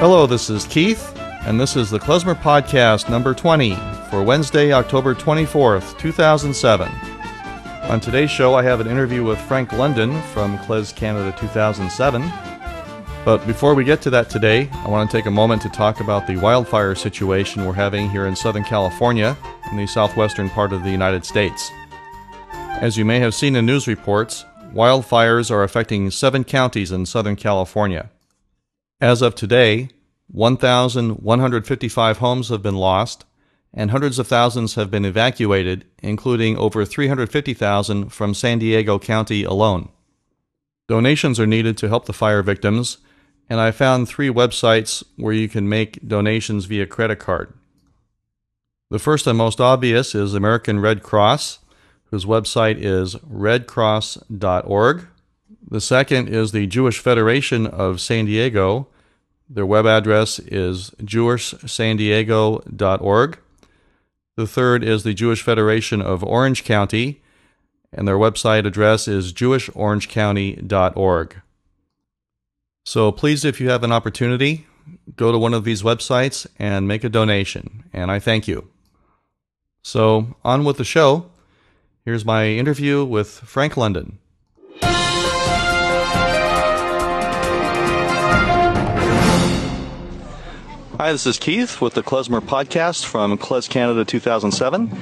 Hello, this is Keith, and this is the Klezmer Podcast number 20 for Wednesday, October 24th, 2007. On today's show, I have an interview with Frank London from Klez Canada 2007. But before we get to that today, I want to take a moment to talk about the wildfire situation we're having here in Southern California, in the southwestern part of the United States. As you may have seen in news reports, wildfires are affecting seven counties in Southern California. As of today, 1,155 homes have been lost, and hundreds of thousands have been evacuated, including over 350,000 from San Diego County alone. Donations are needed to help the fire victims, and I found three websites where you can make donations via credit card. The first and most obvious is American Red Cross, whose website is redcross.org. The second is the Jewish Federation of San Diego. Their web address is jewishsandiego.org. The third is the Jewish Federation of Orange County, and their website address is jewishorangecounty.org. So please, if you have an opportunity, go to one of these websites and make a donation, and I thank you. So, on with the show. Here's my interview with Frank London. Hi, this is Keith with the Klezmer Podcast from Klez Canada 2007.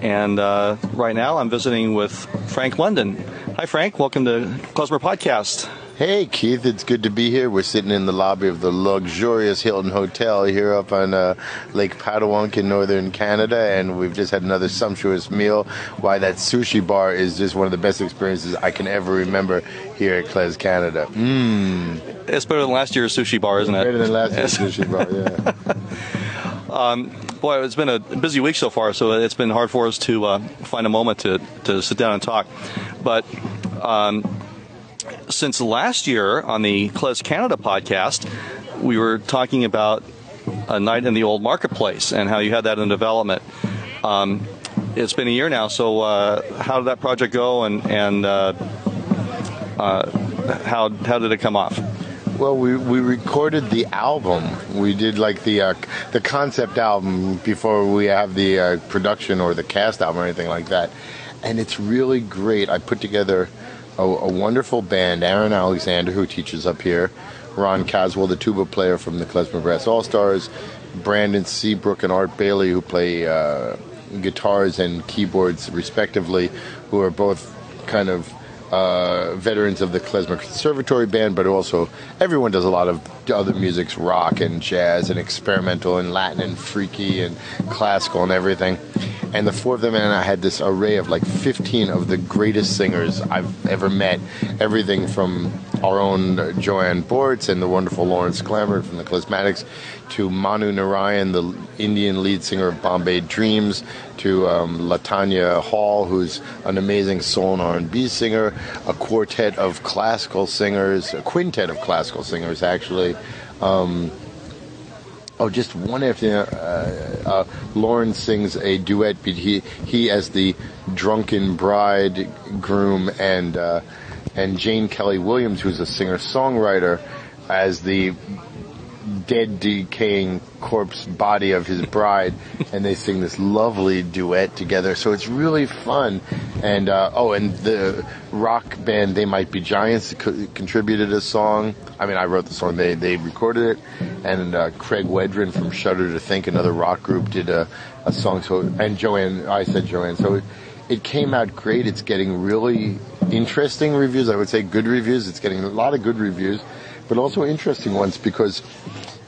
And uh, right now I'm visiting with Frank London. Hi, Frank. Welcome to Klezmer Podcast. Hey, Keith, it's good to be here. We're sitting in the lobby of the luxurious Hilton Hotel here up on uh, Lake Padawank in northern Canada, and we've just had another sumptuous meal. Why, that sushi bar is just one of the best experiences I can ever remember here at Klez Canada. Mmm. It's better than last year's sushi bar, isn't it? Better than last year's sushi bar, yeah. um, boy, it's been a busy week so far, so it's been hard for us to uh, find a moment to, to sit down and talk. But um, since last year on the Klez Canada podcast, we were talking about a night in the old marketplace and how you had that in development. Um, it's been a year now, so uh, how did that project go, and and uh, uh, how how did it come off? Well, we, we recorded the album. We did like the uh, the concept album before we have the uh, production or the cast album or anything like that, and it's really great. I put together a, a, wonderful band, Aaron Alexander, who teaches up here, Ron Caswell, the tuba player from the Klezmer Brass All Stars, Brandon Seabrook and Art Bailey, who play uh, guitars and keyboards respectively, who are both kind of uh, veterans of the Klezmer Conservatory Band, but also everyone does a lot of other music's rock and jazz and experimental and Latin and freaky and classical and everything and the four of them and I had this array of like 15 of the greatest singers I've ever met. Everything from our own Joanne Borts and the wonderful Lorin Sklamberg from the Klezmatics to Manu Narayan, the Indian lead singer of Bombay Dreams, to um, Latanya Hall, who's an amazing soul and R&B singer, a quartet of classical singers, a quintet of classical singers actually. Um, Oh, just one after uh, uh, Lorin sings a duet. But He he as the drunken bride groom, and uh, and Jane Kelly Williams, who's a singer songwriter, as the dead, decaying corpse body of his bride, and they sing this lovely duet together. So it's really fun. And uh, oh, and the rock band They Might Be Giants co- contributed a song. I mean, I wrote the song; they they recorded it, and uh, Craig Wedren from Shudder to Think, another rock group, did a, a song. So and Joanne, I said Joanne. So. It, it came out great. It's getting really interesting reviews. I would say good reviews. It's getting a lot of good reviews but also interesting ones because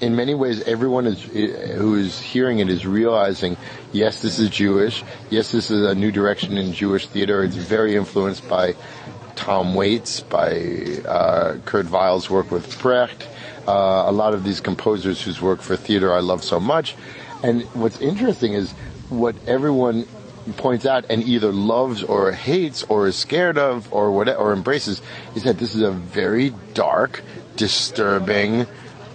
in many ways everyone is who is hearing it is realizing yes this is Jewish. Yes this is a new direction in Jewish theater. It's very influenced by Tom Waits by uh, Kurt Weill's work with Brecht uh, a lot of these composers whose work for theater I love so much. And what's interesting is what everyone points out and either loves or hates or is scared of or whatever or embraces is that this is a very dark disturbing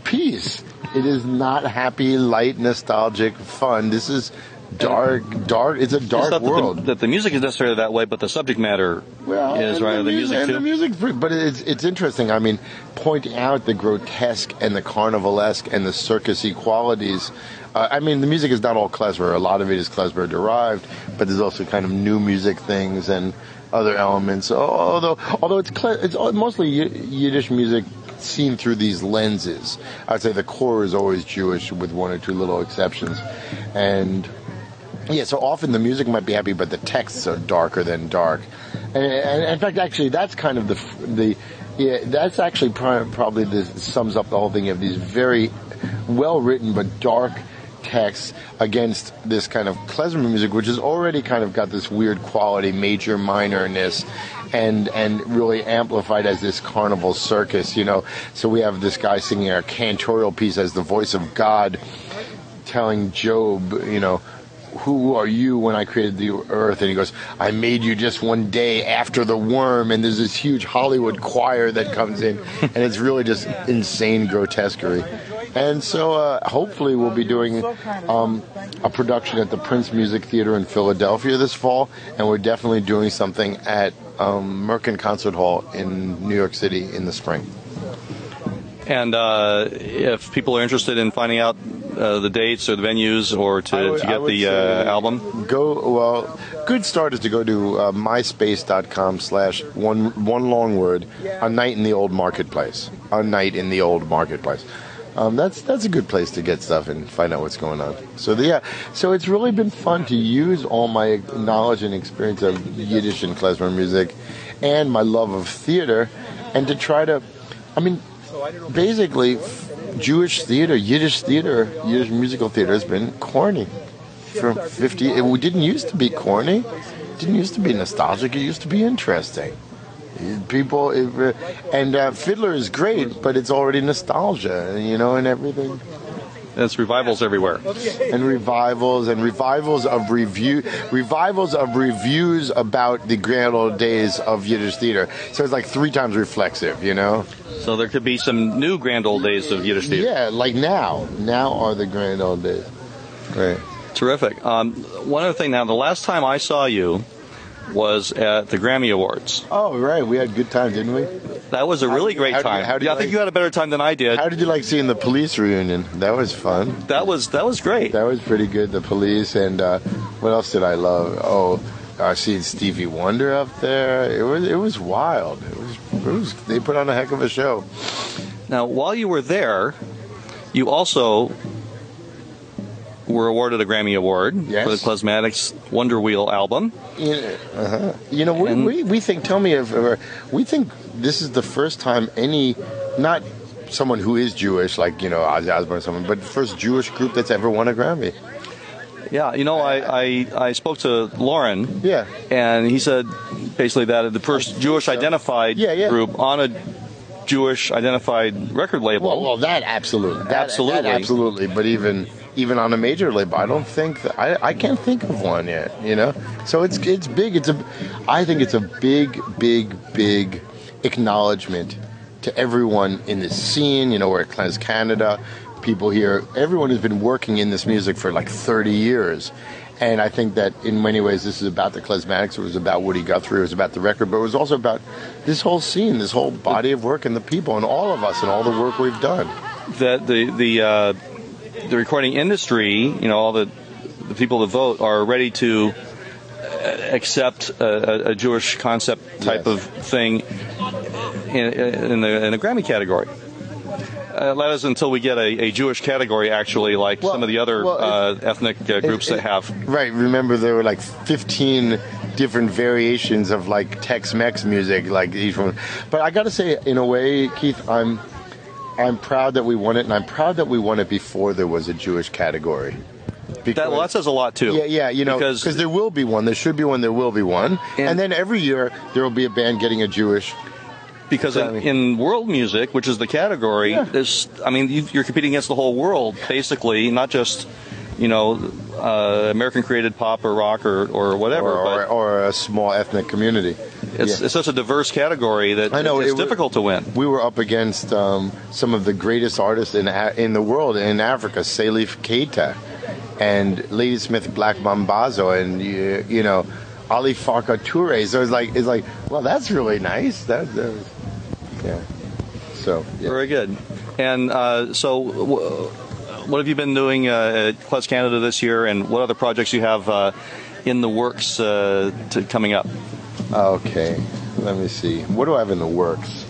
piece. It is not happy, light, nostalgic fun. This is dark, dark. It's a It's dark not that the- world. That the, music is necessarily that way, but the subject matter is right. The, music and too. the music, but it's it's interesting. I mean, pointing out the grotesque and the carnivalesque and the circusy qualities. Uh, I mean, the music is not all klezmer. A lot of it is klezmer derived, but there's also kind of new music things and other elements. Although, although it's it's mostly Yi- Yiddish music seen through these lenses. I'd say the core is always Jewish, with one or two little exceptions, and. Yeah, so often the music might be happy, but the texts are darker than dark. And, and in fact, actually, that's kind of the the yeah, that's actually probably the sums up the whole thing. You have these very well written but dark texts against this kind of klezmer music, which has already kind of got this weird quality, major minorness, and and really amplified as this carnival circus. You know, so we have this guy singing a cantorial piece as the voice of God, telling Job, you know who are you when I created the earth? And he goes, I made you just one day after the worm. And there's this huge Hollywood choir that comes in, and it's really just insane grotesquerie. And so uh, hopefully we'll be doing um, a production at the Prince Music Theater in Philadelphia this fall, and we're definitely doing something at um, Merkin Concert Hall in New York City in the spring. And uh, if people are interested in finding out uh, the dates or the venues or to, would- to get the uh, album, Go well. Good start is to go to uh, myspace.com slash one one long word. A night in the old marketplace. A night in the old marketplace. Um, that's that's a good place to get stuff and find out what's going on. So the, yeah, so it's really been fun to use all my knowledge and experience of Yiddish and klezmer music, and my love of theater, and to try to, I mean, basically, Jewish theater, Yiddish theater, Yiddish musical theater has been corny for 50. It didn't used to be corny. It didn't used to be nostalgic. It used to be interesting. People, it, and uh, Fiddler is great, but it's already nostalgia, you know, and everything. It's revivals everywhere. And revivals and revivals of review, revivals of reviews about the grand old days of Yiddish theater. So it's like three times reflexive, you know. So there could be some new grand old days of Yiddish theater. Yeah, like now. Now are the grand old days. Right. Terrific. Um, one other thing now, the last time I saw you was at the Grammy Awards. Oh, right. We had good time, didn't we? That was a really great how did- time. how did yeah, I think like- you had a better time than I did. How did you like seeing the police reunion? That was fun. that was that was great. That was pretty good. The police and uh, what else did I love? Oh, I seen Stevie Wonder up there. It was it was wild. It was, it was they put on a heck of a show. Now, while you were there, you also were awarded a Grammy Award Yes. for the Klezmatics Wonder Wheel album. You know, uh-huh. you know we, And- we, we think. Tell me if we think this is the first time any, not someone who is Jewish like you know Ozzy Osbourne or someone, but the first Jewish group that's ever won a Grammy. Yeah, you know, I, I, I spoke to Lorin, Yeah. and he said basically that the first Jewish identified Yeah, yeah. group on a Jewish identified record label. Well, well, that absolutely, that, Absolutely. that absolutely. But even even on a major label, I don't think that I, I can't think of one yet. You know, so it's it's big. It's a, I think it's a big, big, big acknowledgement to everyone in this scene. You know, we're at Klez Canada, people here, everyone who's been working in this music for like 30 years. And I think that in many ways, this is about the Klezmatics. It was about Woody Guthrie. It was about the record, but it was also about this whole scene, this whole body of work, and the people, and all of us, and all the work we've done. that the the uh, the recording industry, you know, all the the people that vote are ready to uh, accept a, a- a Jewish concept type Yes. of thing in, in, the, in the Grammy category. Uh, that is until we get a, a Jewish category, actually, like Well- some of the other well, uh, ethnic uh, groups it- that have. Right. Remember, there were like 15 different variations of like Tex-Mex music, like each one. But I got to say, in a way, Keith, I'm I'm proud that we won it, and I'm proud that we won it before there was a Jewish category. Because, That, well, that says a lot too. yeah, yeah, you know, because because there will be one. There should be one. There will be one, And- and, then every year there will be a band getting a Jewish. Because in, in world music, which is the category, Yeah. there's I mean you, you're competing against the whole world basically, not just you know uh, American created pop or rock or or whatever. Or, or, but or a small ethnic community. it's, Yeah. it's such a diverse category that I know, it's it difficult to win. We were up against um, some of the greatest artists in in the world in Africa, Salif Keita, and Ladysmith Black Mambazo, and you, you know, Ali Farka Toure. So it's like it's like, well, that's really nice. That, yeah. So yeah. Very good. And uh, so, w- what have you been doing uh, at Klez Canada this year, and what other projects you have uh, in the works uh, to coming up? Okay, let me see. What do I have in the works?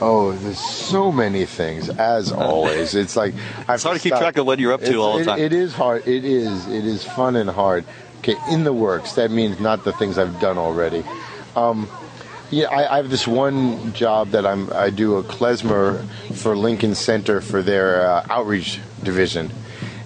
Oh, there's so many things. As always, it's like I It's hard to keep track of what you're up to It's- all the it- time. It is hard. It is. It is fun and hard. Okay, in the works. That means not the things I've done already. Um, yeah, I, I have this one job that I'm. I do a klezmer for Lincoln Center for their uh, outreach division,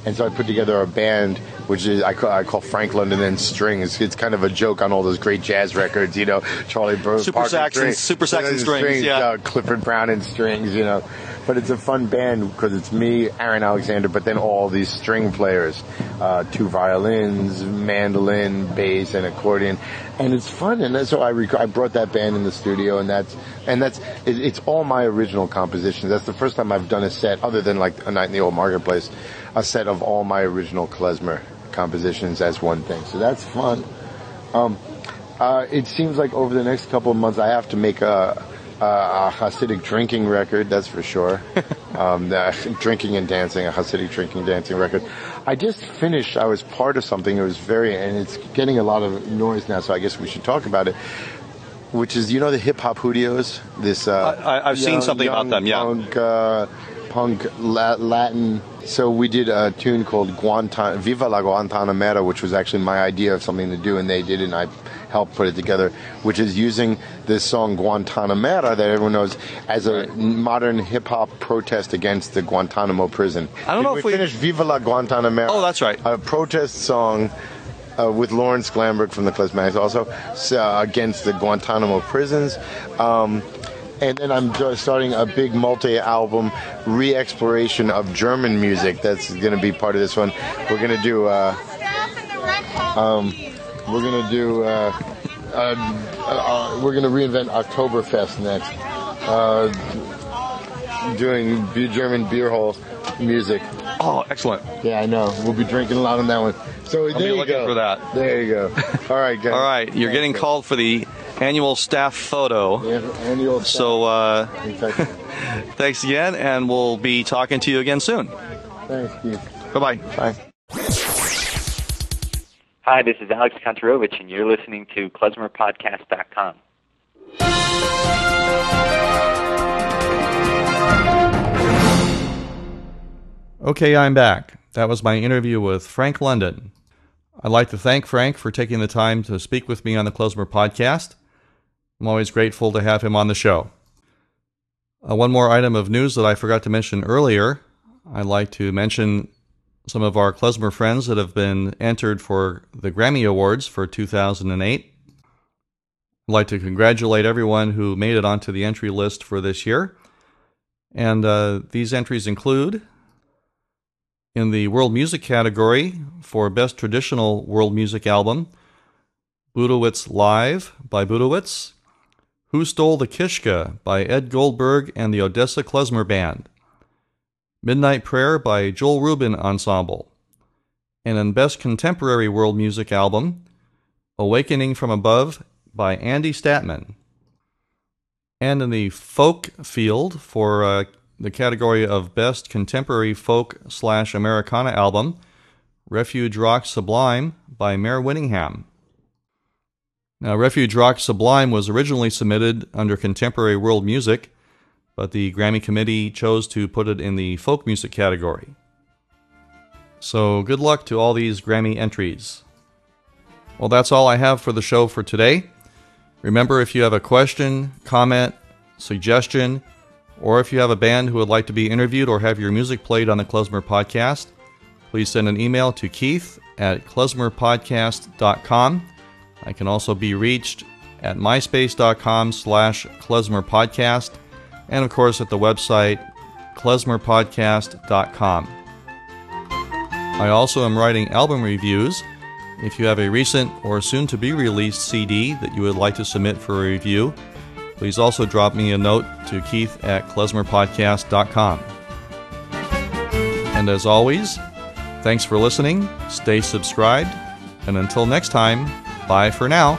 and so I put together a band. Which is I call, I call Frank London and strings. It's kind of a joke on all those great jazz records, you know, Charlie Bro- Super Parker sax and- strings, super sax and strings, yeah. uh, Clifford Brown and strings, you know. But it's a fun band because it's me, Aaron Alexander, but then all these string players, uh, two violins, mandolin, bass, and accordion, and it's fun. And so I rec- I brought that band in the studio, and that's and that's it, it's all my original compositions. That's the first time I've done a set other than like a night in the old marketplace, a set of all my original klezmer compositions as one thing. So that's fun. Um, uh, it seems like over the next couple of months, I have to make a, a, a Hasidic drinking record. That's for sure. um, the, drinking and dancing, a Hasidic drinking dancing record. I just finished. I was part of something. It was very, and it's getting a lot of noise now. So I guess we should talk about it. Which is, you know, the hip hop Hoodíos. This uh, I- I've seen something about them, yeah. Punk, uh, punk La- Latin. So we did a tune called Guantan- Viva la Guantanamera, which was actually my idea of something to do, and they did it, and I helped put it together, which is using this song Guantanamera that everyone knows as a modern hip hop protest against the Guantanamo prison. I don't know we if we- finished Viva la Guantanamera. Oh, that's right. A protest song uh, with Lorin Sklamberg from the Klezmatics also so, uh, against the Guantanamo prisons. Um, and then I'm starting a big multi-album re-exploration of German music. That's going to be part of this one. We're going to do. Uh, um, we're going to do. Uh, uh, uh, we're going to reinvent Oktoberfest next. Uh, doing be- German beer hall music. Oh, excellent. Yeah, I know. We'll be drinking a lot on that one. So there be you looking go. for that. There you go. All right, guys. All right, you're getting called for the annual staff photo. guys. Annual So uh, thanks again, and we'll be talking to you again soon. Thanks, Keith. Bye bye. Hi, this is Alex Kontorovich, and you're listening to klezmerpodcast.com. Okay, I'm back. That was my interview with Frank London. I'd like to thank Frank for taking the time to speak with me on the Klezmer podcast. I'm always grateful to have him on the show. Uh, one more item of news that I forgot to mention earlier. I'd like to mention some of our Klezmer friends that have been entered for the Grammy Awards for 2008. I'd like to congratulate everyone who made it onto the entry list for this year. And uh, these entries include in the world music category for best traditional world music album budowitz live by budowitz who stole the kishka by ed goldberg and the odessa klezmer band midnight prayer by joel rubin ensemble and in best contemporary world music album awakening from above by andy statman and in the folk field for uh, the category of Best Contemporary Folk slash Americana Album, Refuge Rock Sublime by Mare Winningham. Now, Refuge Rock Sublime was originally submitted under Contemporary World Music, but the Grammy Committee chose to put it in the folk music category. So, good luck to all these Grammy entries. Well, that's all I have for the show for today. Remember, if you have a question, comment, suggestion, or if you have a band who would like to be interviewed or have your music played on the Klezmer Podcast, please send an email to keith at klezmerpodcast.com. I can also be reached at myspace.com slash klezmerpodcast and, of course, at the website klezmerpodcast.com. I also am writing album reviews. If you have a recent or soon to be released CD that you would like to submit for a review, please also drop me a note to keith at klezmerpodcast.com. And as always, Thanks for listening, stay subscribed, and until next time, bye for now.